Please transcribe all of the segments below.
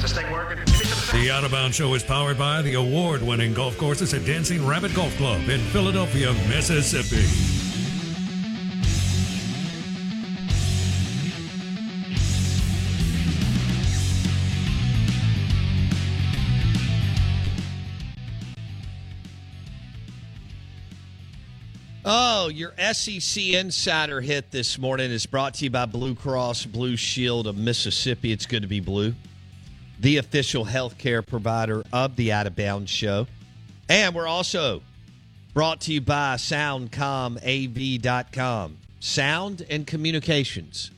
The Out of Bounds Show is powered by the award winning golf courses at Dancing Rabbit Golf Club in Philadelphia, Mississippi. Oh, your SEC Insider hit this morning is brought to you by Blue Cross Blue Shield of Mississippi. It's good to be blue, the official healthcare provider of the Out of Bounds Show. And we're also brought to you by SoundcomAV.com. Sound and Communications,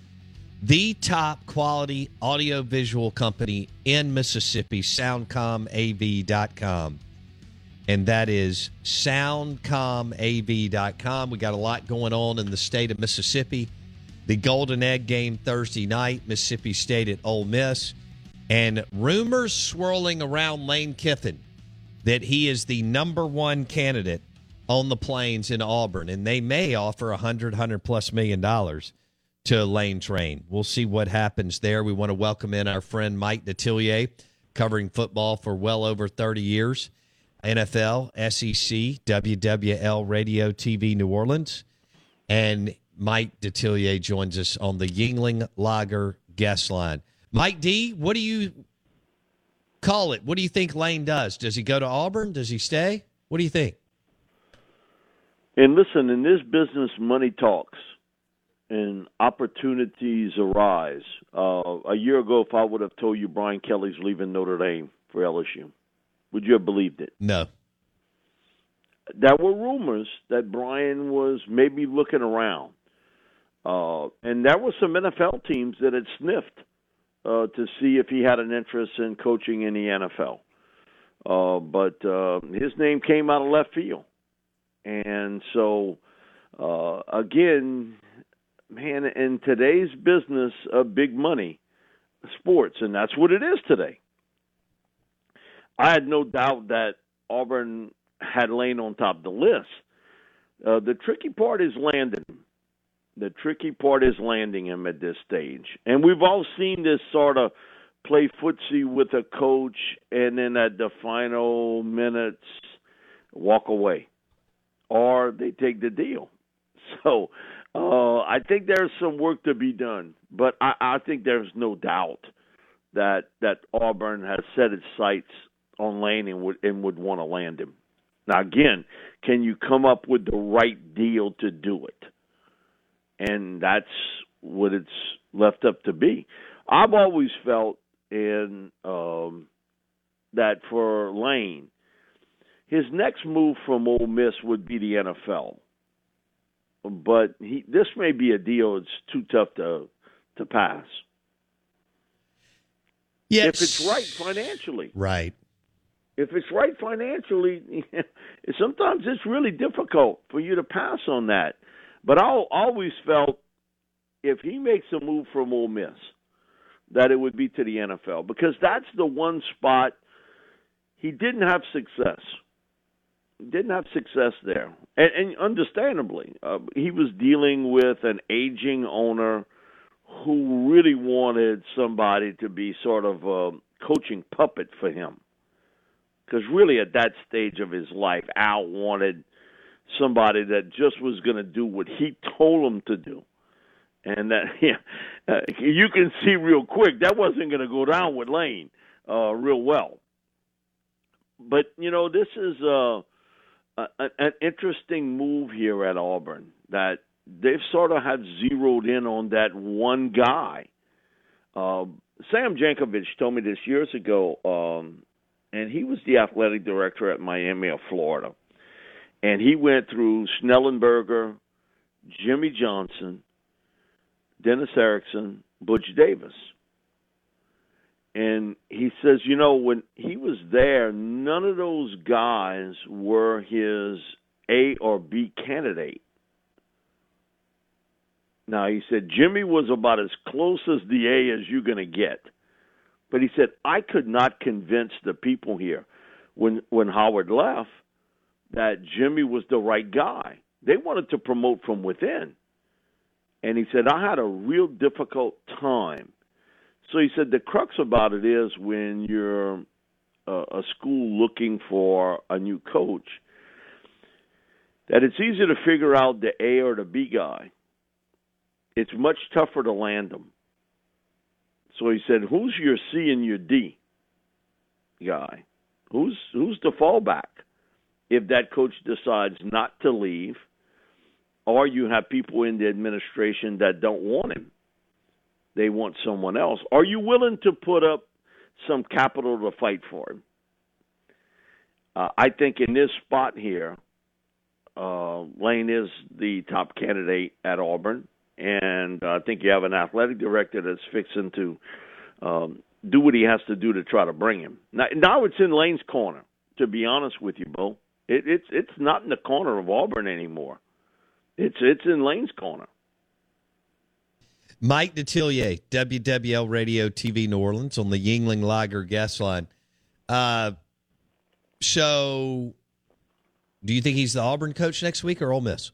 the top quality audiovisual company in Mississippi, SoundcomAV.com and that is soundcomav.com. We got a lot going on in the state of Mississippi. The Golden Egg game Thursday night, Mississippi State at Ole Miss, and rumors swirling around Lane Kiffin that he is the number one candidate on the plains in Auburn, and they may offer a hundred, hundred plus million dollars to Lane Train. We'll see what happens there. We want to welcome in our friend Mike Detillier, covering football for well over 30 years. NFL, SEC, WWL Radio TV New Orleans. And Mike Detillier joins us on the Yuengling Lager guest line. Mike D, what do you call it? What do you think Lane does? Does he go to Auburn? Does he stay? What do you think? And listen, in this business, money talks and opportunities arise. Uh, a year ago, if I would have told you Brian Kelly's leaving Notre Dame for LSU, would you have believed it? No. There were rumors that Brian was maybe looking around. Uh, and there were some NFL teams that had sniffed uh, to see if he had an interest in coaching in the NFL. Uh, but uh, his name came out of left field. And so, uh, again, man, in today's business of big money, sports, and that's what it is today. I had no doubt that Auburn had Lane on top of the list. Uh, the tricky part is landing. The tricky part is landing him at this stage. And we've all seen this sort of play footsie with a coach and then at the final minutes walk away. Or they take the deal. So uh, I think there's some work to be done. But I, I think there's no doubt that that Auburn has set its sights on Lane and would and would want to land him. Now again, can you come up with the right deal to do it? And that's what it's left up to be. I've always felt in um, that for Lane, his next move from Ole Miss would be the NFL. But he this may be a deal that's too tough to to pass. Yes. If it's right financially. Right if it's right financially, sometimes it's really difficult for you to pass on that. But I always felt if he makes a move from Ole Miss, that it would be to the NFL because that's the one spot he didn't have success. Didn't have success there, and, and understandably, uh, he was dealing with an aging owner who really wanted somebody to be sort of a coaching puppet for him because really, at that stage of his life, Al wanted somebody that just was going to do what he told him to do. and that yeah, uh, you can see real quick that wasn't going to go down with Lane uh, real well. But you know, this is uh, a, an interesting move here at Auburn that they've sort of have zeroed in on that one guy. Uh, Sam Jankovich told me this years ago, um, and he was the athletic director at Miami of Florida. And he went through Schnellenberger, Jimmy Johnson, Dennis Erickson, Butch Davis. And he says, you know, when he was there, none of those guys were his A or B candidate. Now, he said Jimmy was about as close as the A as you're going to get. But he said, I could not convince the people here when when Howard left that Jimmy was the right guy. They wanted to promote from within. And he said, I had a real difficult time. So he said, the crux about it is when you're a, school looking for a new coach, that it's easy to figure out the A or the B guy. It's much tougher to land them. So he said, "Who's your C and your D guy? Who's who's the fallback if that coach decides not to leave, or you have people in the administration that don't want him? They want someone else. Are you willing to put up some capital to fight for him? Uh, I think in this spot here, uh, Lane is the top candidate at Auburn and I think you have an athletic director that's fixing to um, do what he has to do to try to bring him. Now, now it's in Lane's corner. To be honest with you, Bo, it, it's it's not in the corner of Auburn anymore. It's it's in Lane's corner. Mike Detillier, WWL Radio TV New Orleans on the Yuengling Lager guest line. Uh, so, do you think he's the Auburn coach next week or Ole Miss?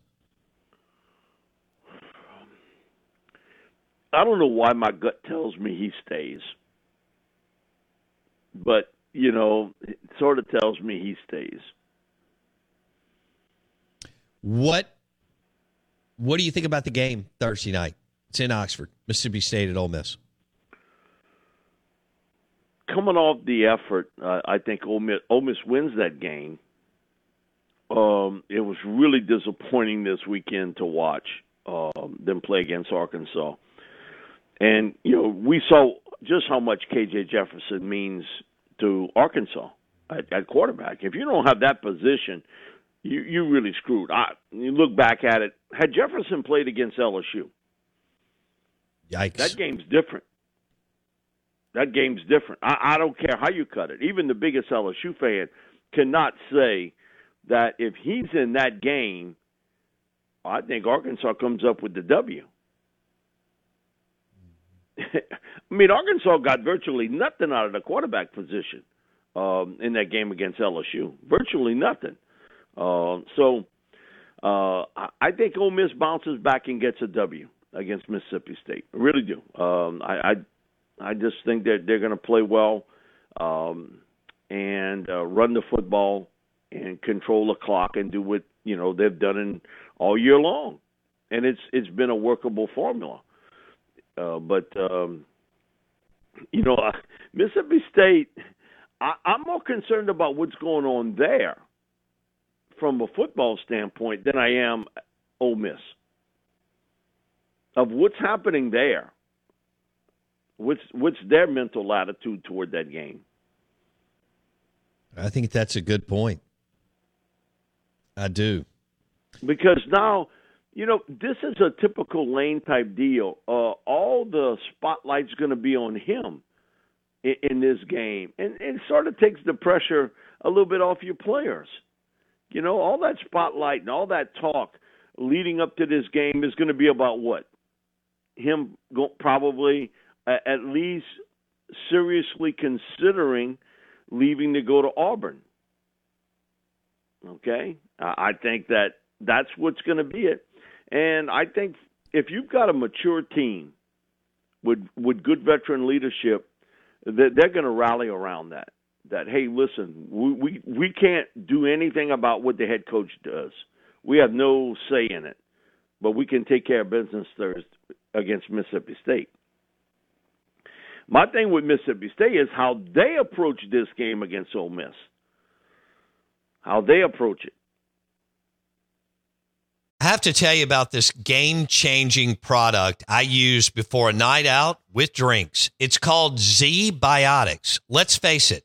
I don't know why my gut tells me he stays, but you know, it sort of tells me he stays. What What do you think about the game Thursday night? It's in Oxford, Mississippi State at Ole Miss. Coming off the effort, uh, I think Ole Miss, Ole Miss wins that game. Um, it was really disappointing this weekend to watch um, them play against Arkansas. And you know, we saw just how much KJ Jefferson means to Arkansas at, at quarterback. If you don't have that position, you you really screwed. I you look back at it. Had Jefferson played against LSU, yikes, that game's different. That game's different. I, I don't care how you cut it. Even the biggest LSU fan cannot say that if he's in that game, I think Arkansas comes up with the W. I mean, Arkansas got virtually nothing out of the quarterback position um, in that game against LSU. Virtually nothing. Uh, so uh, I think Ole Miss bounces back and gets a W against Mississippi State. I really do. Um, I, I I just think that they're going to play well um, and uh, run the football and control the clock and do what you know they've done in all year long, and it's it's been a workable formula. Uh, but um, you know, uh, Mississippi State, I, I'm more concerned about what's going on there from a football standpoint than I am Ole Miss. Of what's happening there, what's what's their mental attitude toward that game? I think that's a good point. I do. Because now you know, this is a typical Lane type deal. Uh, all the spotlight's going to be on him in, in this game, and it sort of takes the pressure a little bit off your players. You know, all that spotlight and all that talk leading up to this game is going to be about what him go, probably uh, at least seriously considering leaving to go to Auburn. Okay, I think that that's what's going to be it. And I think if you've got a mature team with with good veteran leadership, they're going to rally around that. That hey, listen, we, we we can't do anything about what the head coach does. We have no say in it, but we can take care of business Thursday against Mississippi State. My thing with Mississippi State is how they approach this game against Ole Miss. How they approach it. I have to tell you about this game changing product I use before a night out with drinks. It's called Z Biotics. Let's face it,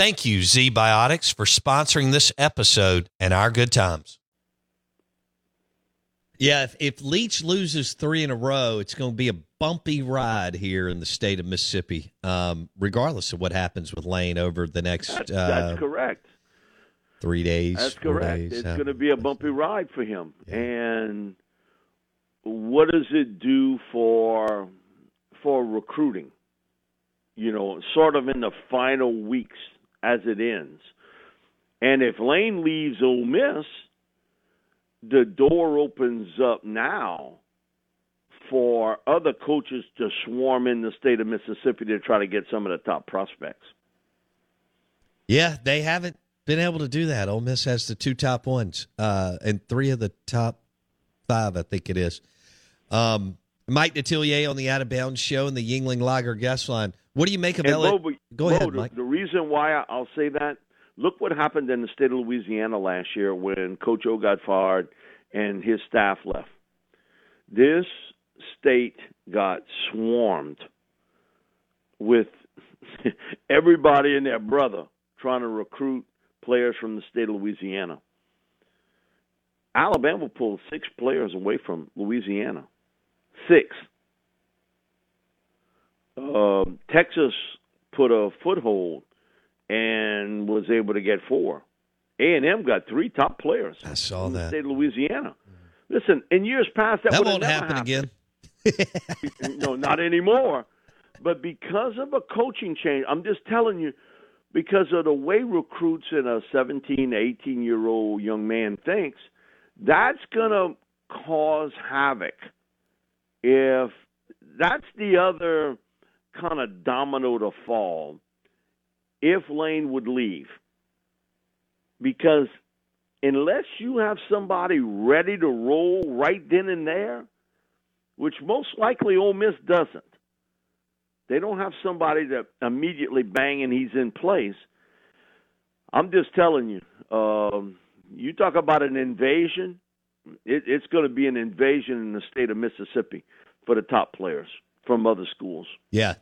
Thank you, ZBiotics, for sponsoring this episode and our good times. Yeah, if, if Leach loses three in a row, it's going to be a bumpy ride here in the state of Mississippi, um, regardless of what happens with Lane over the next. That's, uh, correct three days. That's correct. Days, it's going to be a bumpy ride for him. Yeah. And what does it do for for recruiting? You know, sort of in the final weeks as it ends. And if Lane leaves Ole Miss, the door opens up now for other coaches to swarm in the state of Mississippi to try to get some of the top prospects. Yeah, they haven't been able to do that. Ole Miss has the two top ones, uh, and three of the top five, I think it is. Um, Mike Detillier on the Out of Bounds show and the Yuengling Lager guest line. What do you make of Elliott? Go Bo, ahead, the, Mike. The reason why I'll say that, look what happened in the state of Louisiana last year when Coach O got fired and his staff left. This state got swarmed with everybody and their brother trying to recruit players from the state of Louisiana. Alabama pulled six players away from Louisiana. Six. Uh, Texas put a foothold and was able to get four. A and M got three top players. I saw that. State of Louisiana. Listen, in years past that, that won't happen happened. again. no, not anymore. But because of a coaching change, I'm just telling you, because of the way recruits and a 17, 18 year old young man thinks, that's going to cause havoc. If that's the other kind of domino to fall, if Lane would leave, because unless you have somebody ready to roll right then and there, which most likely Ole Miss doesn't, they don't have somebody that immediately bang and he's in place. I'm just telling you, um, you talk about an invasion. It, it's going to be an invasion in the state of Mississippi for the top players from other schools. Yeah,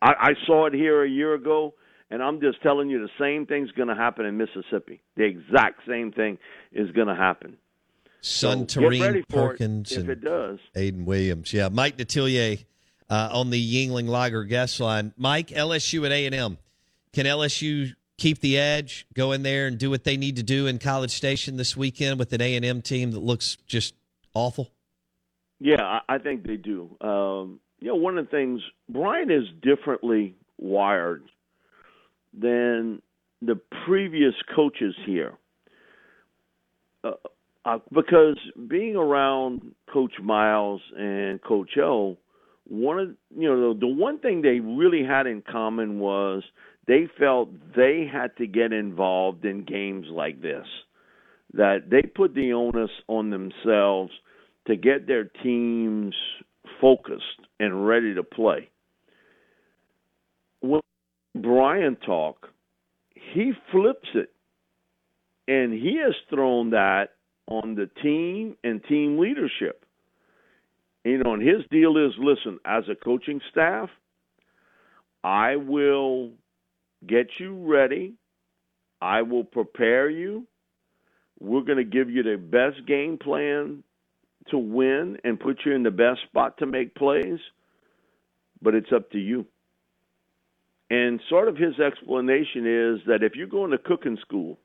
I, I saw it here a year ago, and I'm just telling you the same thing's going to happen in Mississippi. The exact same thing is going to happen. Son so Terene Perkins it, if it does. Aiden Williams. Yeah, Mike Detillier uh, on the Yuengling Lager guest line. Mike, LSU at A&M. Can LSU keep the edge, go in there and do what they need to do in College Station this weekend with an A&M team that looks just awful? Yeah, I think they do. Um, you know, one of the things Brian is differently wired than the previous coaches here, uh, uh, because being around Coach Miles and Coach O, one of you know the, the one thing they really had in common was they felt they had to get involved in games like this. That they put the onus on themselves to get their teams focused and ready to play. When Brian talk, he flips it, and he has thrown that on the team and team leadership. You know, and his deal is listen, as a coaching staff, I will get you ready. I will prepare you. We're going to give you the best game plan to win and put you in the best spot to make plays, but it's up to you. And sort of his explanation is that if you're going to cooking school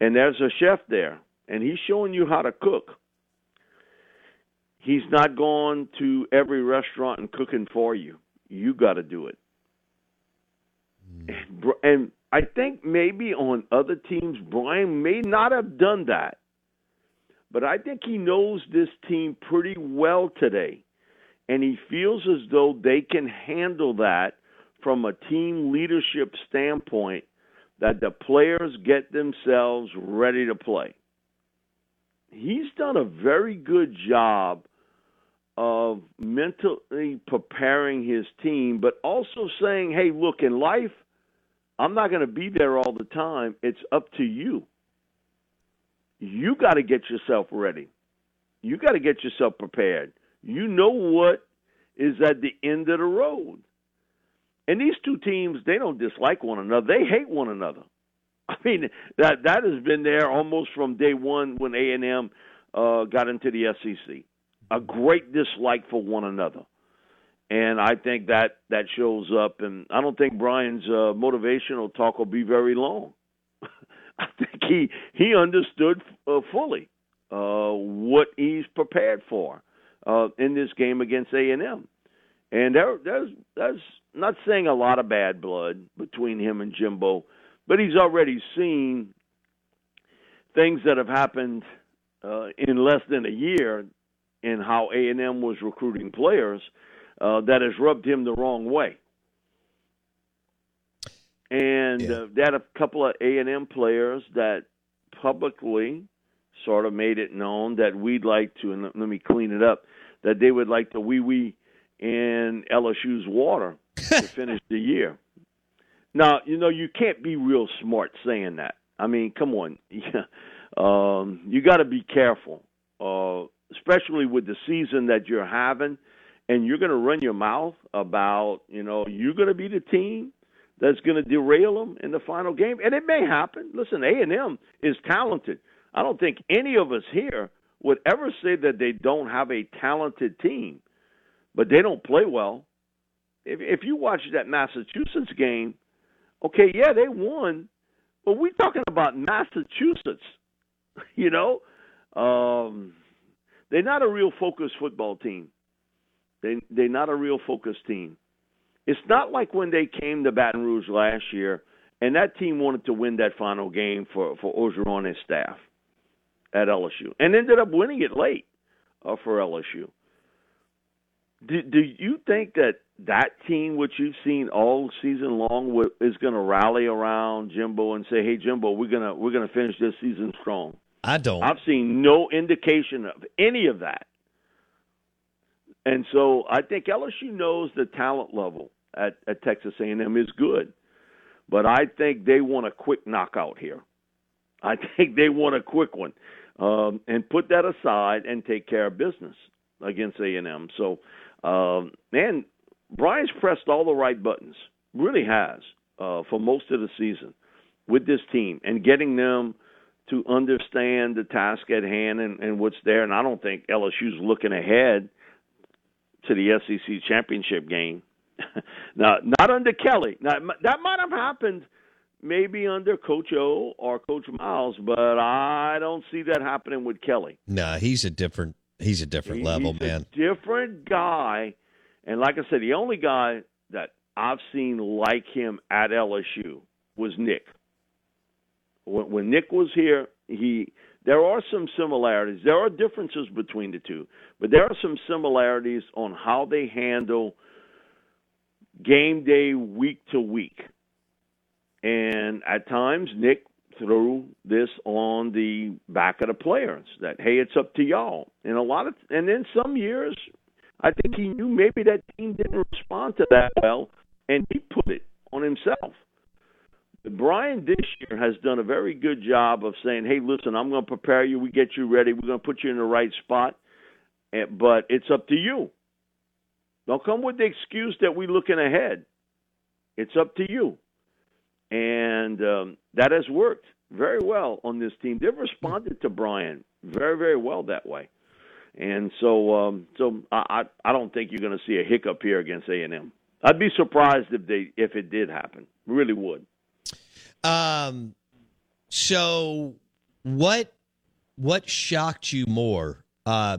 and there's a chef there and he's showing you how to cook, he's not going to every restaurant and cooking for you. You got to do it. Mm. And I think maybe on other teams, Brian may not have done that. But I think he knows this team pretty well today. And he feels as though they can handle that from a team leadership standpoint, that the players get themselves ready to play. He's done a very good job of mentally preparing his team, but also saying, hey, look, in life, I'm not going to be there all the time. It's up to you. You got to get yourself ready. You got to get yourself prepared. You know what is at the end of the road. And these two teams, they don't dislike one another. They hate one another. I mean, that that has been there almost from day one when A and M uh, got into the SEC. A great dislike for one another and I think that that shows up. And I don't think Brian's uh, motivational talk will be very long. I think he he understood uh, fully uh, what he's prepared for uh, in this game against A and M, and there there's not saying a lot of bad blood between him and Jimbo, but he's already seen things that have happened uh, in less than a year in how A and M was recruiting players uh, that has rubbed him the wrong way. And yeah. uh, they had a couple of A and M players that publicly sort of made it known that we'd like to, and let me clean it up, that they would like to wee wee in LSU's water to finish the year. Now, you know, you can't be real smart saying that. I mean, come on. um, you got to be careful, uh, especially with the season that you're having and you're going to run your mouth about, you know, you're going to be the team that's going to derail them in the final game, and it may happen. Listen, A and M is talented. I don't think any of us here would ever say that they don't have a talented team, but they don't play well. If, if you watch that Massachusetts game, okay, yeah, they won, but we're talking about Massachusetts. You know, um, they're not a real focused football team. They they're not a real focused team. It's not like when they came to Baton Rouge last year and that team wanted to win that final game for for Orgeron and his staff at LSU and ended up winning it late uh, for LSU. Do, do you think that that team, which you've seen all season long, is going to rally around Jimbo and say, "Hey, Jimbo, we're gonna we're gonna finish this season strong"? I don't. I've seen no indication of any of that. And so I think LSU knows the talent level at, at Texas A&M is good, but I think they want a quick knockout here. I think they want a quick one, um, and put that aside and take care of business against A&M. So, um, man, Brian's pressed all the right buttons, really has uh, for most of the season with this team and getting them to understand the task at hand and, and what's there. And I don't think LSU's looking ahead to the SEC championship game. now, not under Kelly. Now, that might have happened maybe under Coach O or Coach Miles, but I don't see that happening with Kelly. No, he's a different he's a different he's level, man. different guy, and like I said, the only guy that I've seen like him at LSU was Nick. When, when Nick was here, he there are some similarities. There are differences between the two, but there are some similarities on how they handle game day week to week. And at times, Nick threw this on the back of the players that hey, it's up to y'all. And a lot of, and then some years, I think he knew maybe that team didn't respond to that well, and he put it on himself. Brian this year has done a very good job of saying, "Hey, listen, I'm going to prepare you. We get you ready. We're going to put you in the right spot." but it's up to you. Don't come with the excuse that we're looking ahead. It's up to you. And um, that has worked very well on this team. They've responded to Brian very, very well that way. And so, um, so I, I don't think you're going to see a hiccup here against A and M. I'd be surprised if they if it did happen. Really would. Um. So, what what shocked you more? Uh,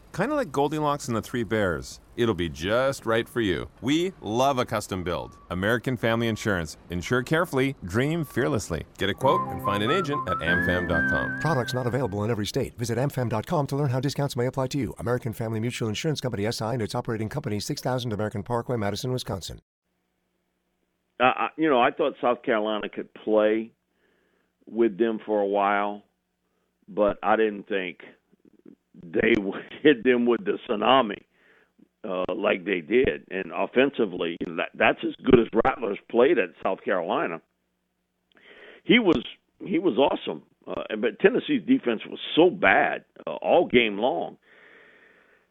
Kind of like Goldilocks and the Three Bears. It'll be just right for you. We love a custom build. American Family Insurance. Insure carefully, dream fearlessly. Get a quote and find an agent at amfam.com. Products not available in every state. Visit amfam.com to learn how discounts may apply to you. American Family Mutual Insurance Company SI and its operating company 6000 American Parkway, Madison, Wisconsin. Uh, you know, I thought South Carolina could play with them for a while, but I didn't think they hit them with the tsunami uh, like they did. And offensively, that, that's as good as Rattler's played at South Carolina. He was he was awesome, uh, but Tennessee's defense was so bad uh, all game long.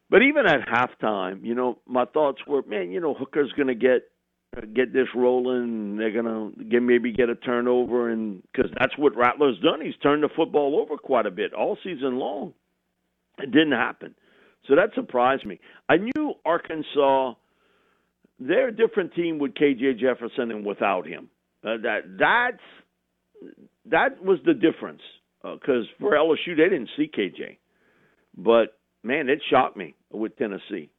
But even at halftime, you know, my thoughts were, man, you know, Hooker's going to get get this rolling. They're gonna get maybe get a turnover, and because that's what Rattler's done. He's turned the football over quite a bit all season long. It didn't happen, so that surprised me. I knew Arkansas. They're a different team with KJ Jefferson and without him. Uh, that that's that was the difference because uh, for LSU they didn't see KJ, but man, it shocked me with Tennessee.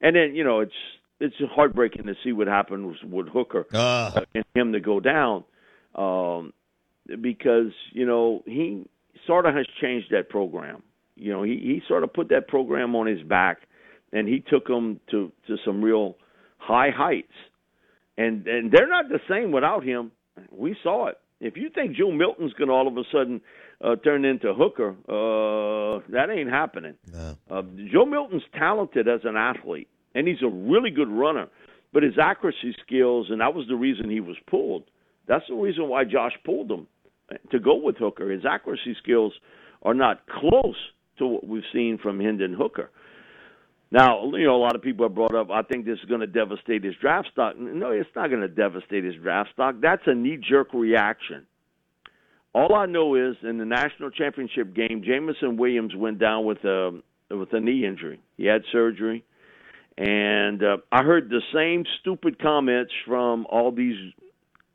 And then you know it's it's heartbreaking to see what happened with Hooker uh. and him to go down, um, because you know he sort of has changed that program. You know, he he sort of put that program on his back, and he took them to to some real high heights, and and they're not the same without him. We saw it. If you think Joe Milton's going to all of a sudden uh, turn into Hooker, uh, that ain't happening. No. Uh, Joe Milton's talented as an athlete and he's a really good runner. But his accuracy skills, and that was the reason he was pulled. That's the reason why Josh pulled him to go with Hooker. His accuracy skills are not close to what we've seen from Hendon Hooker. Now, you know, a lot of people have brought up, I think this is going to devastate his draft stock. No, it's not going to devastate his draft stock. That's a knee jerk reaction. All I know is in the national championship game, Jameson Williams went down with a with a knee injury. He had surgery. And uh, I heard the same stupid comments from all these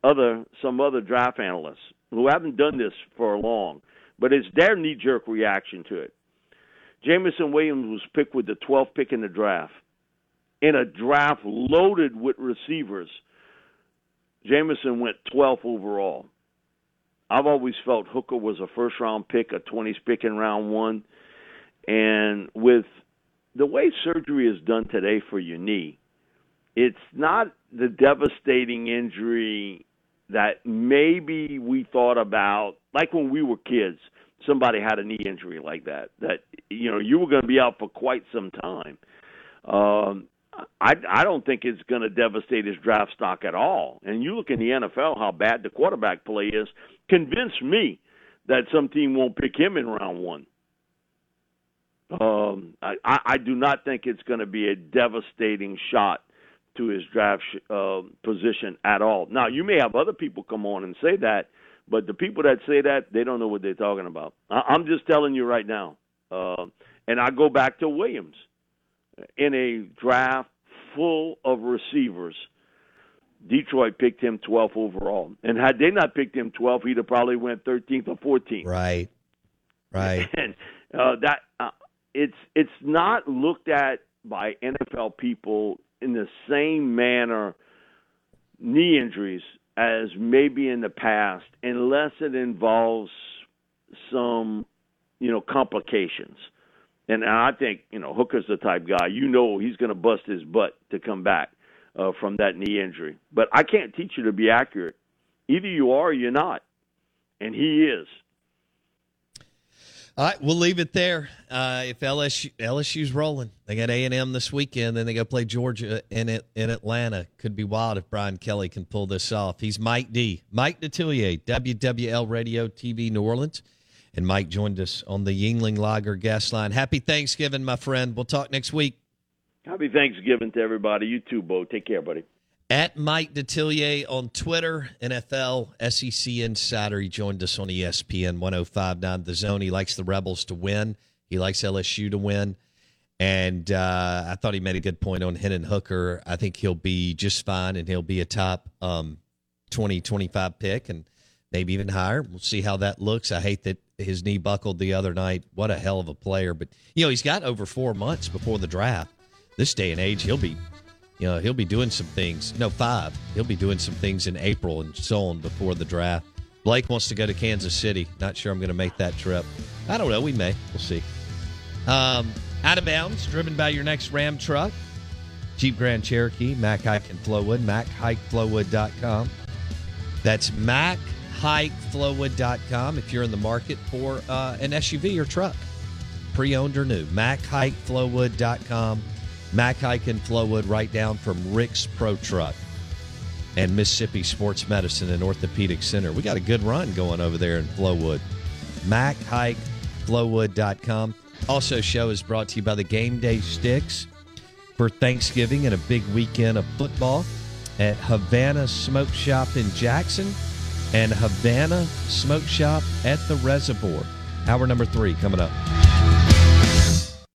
other some other draft analysts who haven't done this for long, but it's their knee jerk reaction to it. Jameson Williams was picked with the 12th pick in the draft. In a draft loaded with receivers, Jameson went 12th overall. I've always felt Hooker was a first round pick, a 20s pick in round one. And with the way surgery is done today for your knee, it's not the devastating injury that maybe we thought about, like when we were kids. Somebody had a knee injury like that. That you know you were going to be out for quite some time. Um, I I don't think it's going to devastate his draft stock at all. And you look in the NFL how bad the quarterback play is. Convince me that some team won't pick him in round one. Um, I, I do not think it's going to be a devastating shot to his draft uh, position at all. Now, you may have other people come on and say that, but the people that say that they don't know what they're talking about. I, I'm just telling you right now. Uh, and I go back to Williams in a draft full of receivers. Detroit picked him 12th overall, and had they not picked him 12th, he'd have probably went 13th or 14th. Right, right. And uh, that uh, it's it's not looked at by NFL people in the same manner knee injuries as maybe in the past unless it involves some you know complications. And I think you know Hooker's the type guy you know he's going to bust his butt to come back uh, from that knee injury. But I can't teach you to be accurate. Either you are or you're not. And he is All right, we'll leave it there. Uh, if LSU LSU's rolling, they got A and M this weekend, then they go play Georgia in it in Atlanta. Could be wild if Brian Kelly can pull this off. He's Mike D, Mike Detillier, WWL Radio TV New Orleans, and Mike joined us on the Yuengling Lager guest line. Happy Thanksgiving, my friend. We'll talk next week. Happy Thanksgiving to everybody. You too, Bo. Take care, buddy. At Mike Detillier on Twitter, NFL, SEC Insider. He joined us on ESPN 1059 The Zone. He likes the Rebels to win, he likes LSU to win. And uh, I thought he made a good point on Hendon Hooker. I think he'll be just fine and he'll be a top um, 20, 25 pick and maybe even higher. We'll see how that looks. I hate that his knee buckled the other night. What a hell of a player. But, you know, he's got over four months before the draft. This day and age, he'll be you know, he'll be doing some things. No, five. He'll be doing some things in April and so on before the draft. Blake wants to go to Kansas City. Not sure I'm going to make that trip. I don't know. We may. We'll see. Um, out of bounds, driven by your next Ram truck. Jeep Grand Cherokee, Mac Haik and Flowood, MacHikeFlowwood.com. That's MacHikeFlowwood.com if you're in the market for uh, an SUV or truck, pre owned or new. MacHikeFlowwood.com. Mac Haik and Flowood right down from Rick's Pro Truck and Mississippi Sports Medicine and Orthopedic Center. We got a good run going over there in Flowood. MacHikeFlowwood.com. Also, show is brought to you by the Game Day Sticks for Thanksgiving and a big weekend of football at Havana Smoke Shop in Jackson and Havana Smoke Shop at the Reservoir. Hour number three coming up.